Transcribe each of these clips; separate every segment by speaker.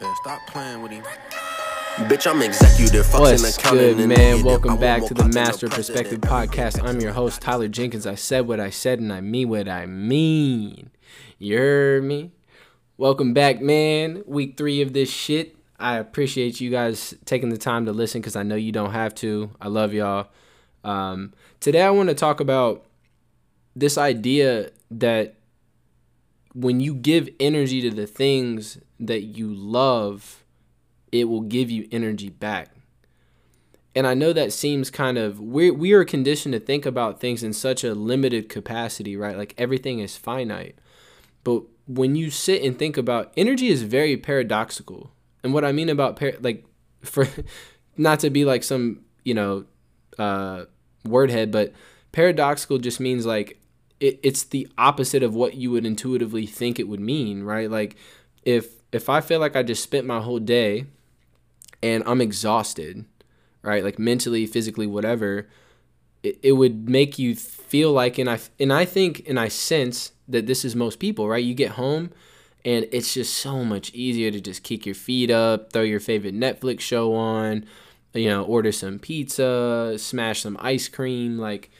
Speaker 1: Yeah, stop playing with him. Bitch, I'm executive.
Speaker 2: What's good, man? Welcome back to the Master Perspective Podcast. I'm your host, Tyler Jenkins. I said what I said and I mean what I mean. You heard me? Welcome back, man. Week three of this shit. I appreciate you guys taking the time to listen because I know you don't have to. I love y'all. Um, today, I want to talk about this idea that when you give energy to the things that you love, it will give you energy back. And I know that seems kind of we we are conditioned to think about things in such a limited capacity, right? Like everything is finite. But when you sit and think about energy is very paradoxical. And what I mean about par- like for not to be like some, you know, uh wordhead, but paradoxical just means like it, it's the opposite of what you would intuitively think it would mean, right? Like if if I feel like I just spent my whole day and I'm exhausted, right? Like mentally, physically, whatever, it, it would make you feel like and I and I think and I sense that this is most people, right? You get home and it's just so much easier to just kick your feet up, throw your favorite Netflix show on, you know, order some pizza, smash some ice cream, like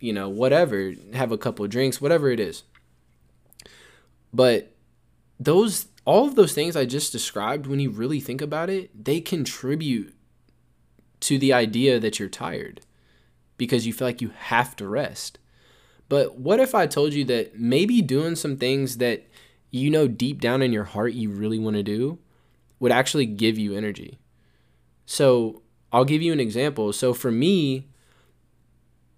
Speaker 2: you know, whatever, have a couple drinks, whatever it is. But those all of those things I just described, when you really think about it, they contribute to the idea that you're tired because you feel like you have to rest. But what if I told you that maybe doing some things that you know deep down in your heart you really want to do would actually give you energy? So I'll give you an example. So for me,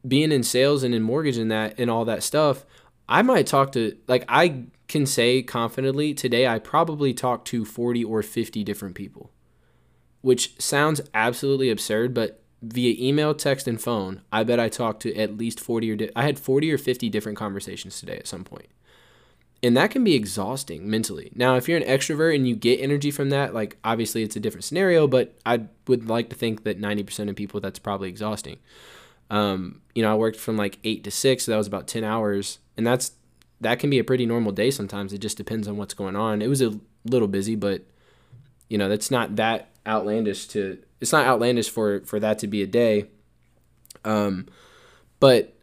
Speaker 2: being in sales and in mortgage and that and all that stuff, I might talk to like I can say confidently today I probably talked to 40 or 50 different people. Which sounds absolutely absurd, but via email, text and phone, I bet I talked to at least 40 or di- I had 40 or 50 different conversations today at some point. And that can be exhausting mentally. Now, if you're an extrovert and you get energy from that, like obviously it's a different scenario, but I would like to think that 90% of people that's probably exhausting. Um, you know, I worked from like eight to six, so that was about ten hours, and that's that can be a pretty normal day sometimes. It just depends on what's going on. It was a little busy, but you know, that's not that outlandish to. It's not outlandish for for that to be a day. Um, but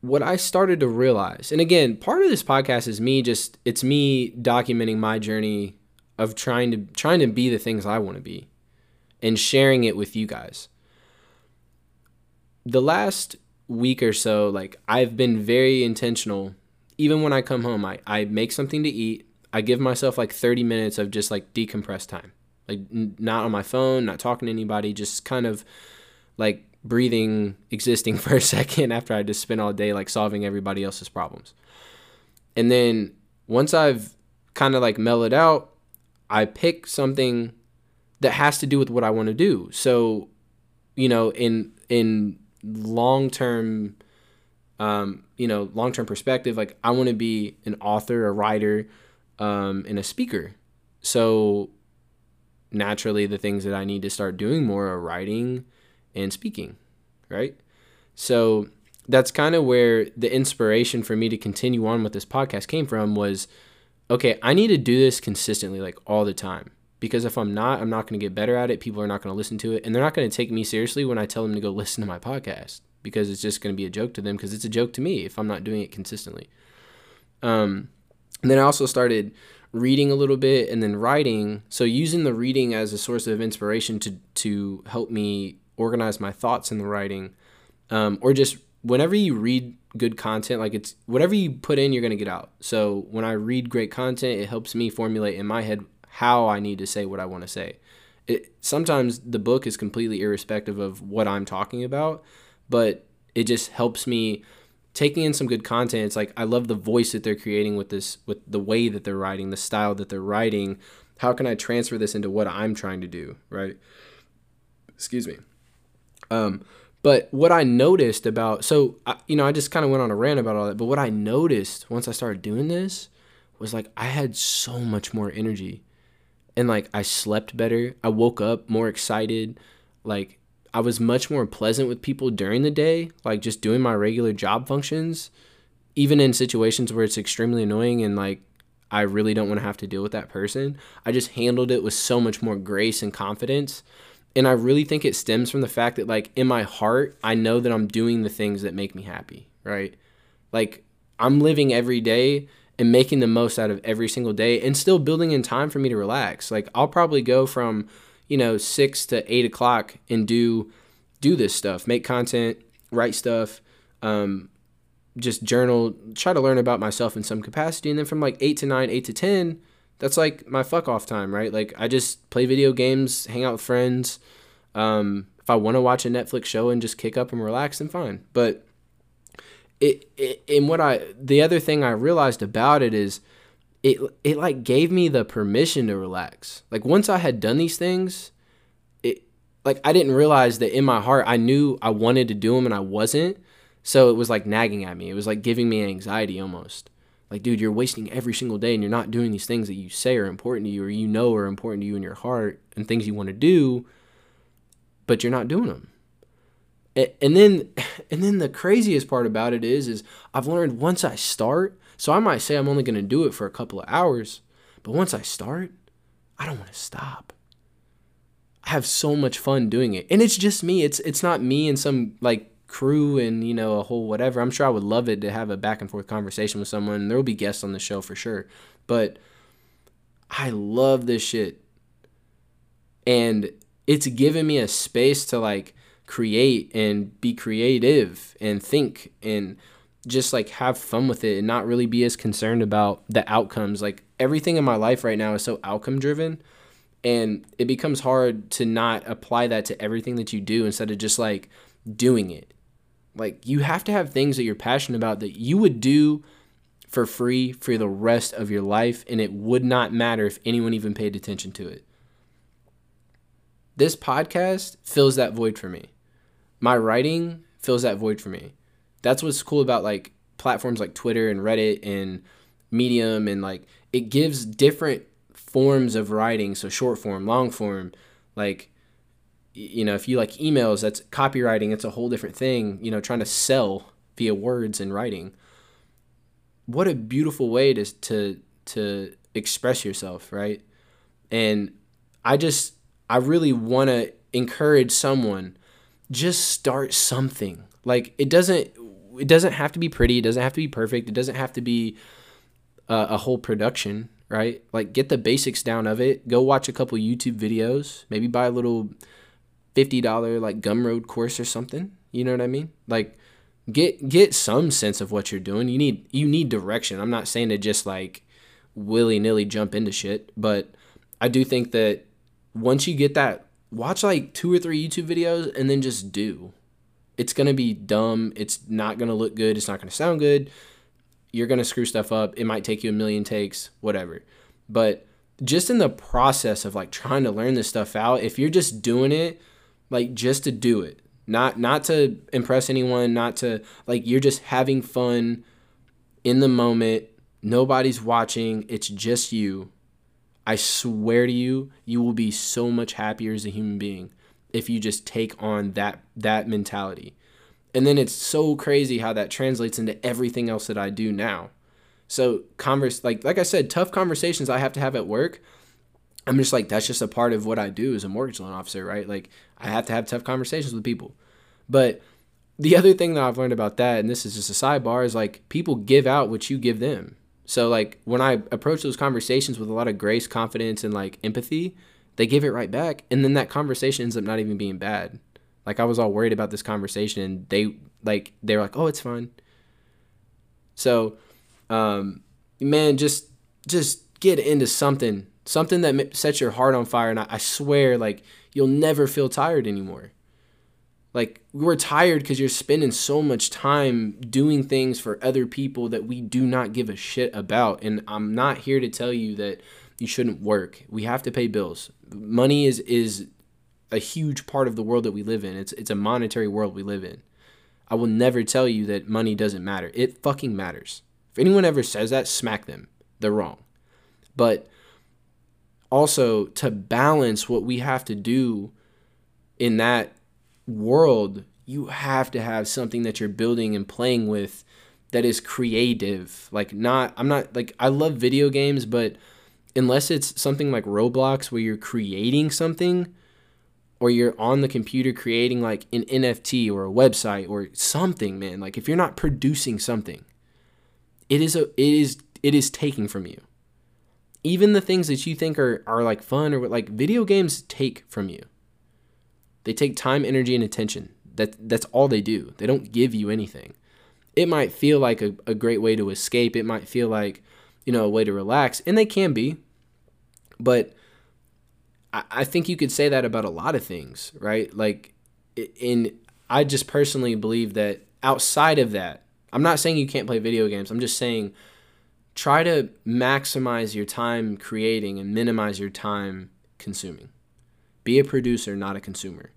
Speaker 2: what I started to realize, and again, part of this podcast is me just it's me documenting my journey of trying to trying to be the things I want to be and sharing it with you guys the last week or so, like I've been very intentional. Even when I come home, I, I make something to eat. I give myself like 30 minutes of just like decompress time. Like n- not on my phone, not talking to anybody, just kind of like breathing, existing for a second after I just spent all day like solving everybody else's problems. And then once I've kind of like mellowed out, I pick something that has to do with what I want to do. So, you know, in in long term um, you know, long term perspective, like I want to be an author, a writer, um, and a speaker. So naturally, the things that I need to start doing more are writing and speaking, right? So that's kind of where the inspiration for me to continue on with this podcast came from was okay, I need to do this consistently, like all the time because if I'm not, I'm not going to get better at it. People are not going to listen to it, and they're not going to take me seriously when I tell them to go listen to my podcast because it's just going to be a joke to them because it's a joke to me if I'm not doing it consistently. Um, and then I also started reading a little bit and then writing. So using the reading as a source of inspiration to to help me organize my thoughts in the writing, um, or just whenever you read good content, like it's whatever you put in, you're gonna get out. So when I read great content, it helps me formulate in my head how I need to say what I want to say. It sometimes the book is completely irrespective of what I'm talking about, but it just helps me taking in some good content. It's like I love the voice that they're creating with this with the way that they're writing, the style that they're writing. How can I transfer this into what I'm trying to do, right? Excuse me. Um but what I noticed about so I, you know I just kind of went on a rant about all that, but what I noticed once I started doing this was like I had so much more energy and like I slept better. I woke up more excited. Like I was much more pleasant with people during the day, like just doing my regular job functions, even in situations where it's extremely annoying and like I really don't want to have to deal with that person. I just handled it with so much more grace and confidence. And I really think it stems from the fact that, like, in my heart, I know that I'm doing the things that make me happy, right? Like, I'm living every day and making the most out of every single day and still building in time for me to relax. Like, I'll probably go from, you know, six to eight o'clock and do do this stuff, make content, write stuff, um, just journal, try to learn about myself in some capacity. And then from like eight to nine, eight to 10, that's like my fuck off time, right? Like I just play video games, hang out with friends. Um, if I want to watch a Netflix show and just kick up and relax, then fine. But it, it, and what I, the other thing I realized about it is it, it like gave me the permission to relax. Like once I had done these things, it, like I didn't realize that in my heart, I knew I wanted to do them and I wasn't so it was like nagging at me. It was like giving me anxiety almost. Like, dude, you're wasting every single day and you're not doing these things that you say are important to you or you know are important to you in your heart and things you want to do, but you're not doing them. And then and then the craziest part about it is is I've learned once I start, so I might say I'm only going to do it for a couple of hours, but once I start, I don't want to stop. I have so much fun doing it. And it's just me. It's it's not me and some like crew and you know a whole whatever i'm sure i would love it to have a back and forth conversation with someone there will be guests on the show for sure but i love this shit and it's given me a space to like create and be creative and think and just like have fun with it and not really be as concerned about the outcomes like everything in my life right now is so outcome driven and it becomes hard to not apply that to everything that you do instead of just like doing it like you have to have things that you're passionate about that you would do for free for the rest of your life and it would not matter if anyone even paid attention to it. This podcast fills that void for me. My writing fills that void for me. That's what's cool about like platforms like Twitter and Reddit and Medium and like it gives different forms of writing, so short form, long form, like you know, if you like emails, that's copywriting, it's a whole different thing, you know, trying to sell via words and writing. What a beautiful way to to to express yourself, right? And I just I really want to encourage someone just start something. Like it doesn't it doesn't have to be pretty, it doesn't have to be perfect, it doesn't have to be a, a whole production, right? Like get the basics down of it. Go watch a couple YouTube videos, maybe buy a little $50 like Gumroad course or something. You know what I mean? Like get get some sense of what you're doing. You need you need direction. I'm not saying to just like willy-nilly jump into shit, but I do think that once you get that watch like two or three YouTube videos and then just do. It's going to be dumb. It's not going to look good. It's not going to sound good. You're going to screw stuff up. It might take you a million takes, whatever. But just in the process of like trying to learn this stuff out, if you're just doing it like just to do it not not to impress anyone not to like you're just having fun in the moment nobody's watching it's just you i swear to you you will be so much happier as a human being if you just take on that that mentality and then it's so crazy how that translates into everything else that i do now so converse like like i said tough conversations i have to have at work I'm just like, that's just a part of what I do as a mortgage loan officer, right? Like, I have to have tough conversations with people. But the other thing that I've learned about that, and this is just a sidebar, is like people give out what you give them. So, like, when I approach those conversations with a lot of grace, confidence, and like empathy, they give it right back. And then that conversation ends up not even being bad. Like, I was all worried about this conversation, and they, like, they're like, oh, it's fine. So, um, man, just, just get into something something that sets your heart on fire. And I swear, like, you'll never feel tired anymore. Like, we're tired because you're spending so much time doing things for other people that we do not give a shit about. And I'm not here to tell you that you shouldn't work. We have to pay bills. Money is, is a huge part of the world that we live in. It's, it's a monetary world we live in. I will never tell you that money doesn't matter. It fucking matters. If anyone ever says that, smack them. They're wrong. But also to balance what we have to do in that world, you have to have something that you're building and playing with that is creative. Like not I'm not like I love video games, but unless it's something like Roblox where you're creating something or you're on the computer creating like an NFT or a website or something, man, like if you're not producing something, it is a it is it is taking from you. Even the things that you think are are like fun or like video games take from you. They take time, energy and attention. That that's all they do. They don't give you anything. It might feel like a, a great way to escape. It might feel like, you know, a way to relax, and they can be. But I, I think you could say that about a lot of things, right? Like, in I just personally believe that outside of that, I'm not saying you can't play video games. I'm just saying try to maximize your time creating and minimize your time consuming. Be a producer, not a consumer.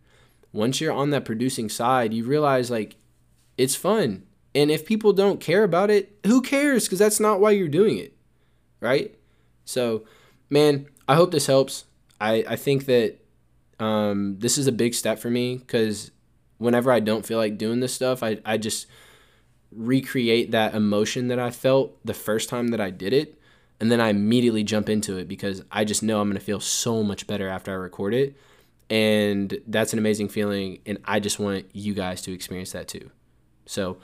Speaker 2: Once you're on that producing side, you realize like it's fun. And if people don't care about it, who cares? Because that's not why you're doing it. Right? So, man, I hope this helps. I, I think that um, this is a big step for me because whenever I don't feel like doing this stuff, I, I just recreate that emotion that I felt the first time that I did it. And then I immediately jump into it because I just know I'm going to feel so much better after I record it. And that's an amazing feeling. And I just want you guys to experience that too. So,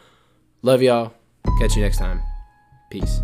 Speaker 2: love y'all. Catch you next time. Peace.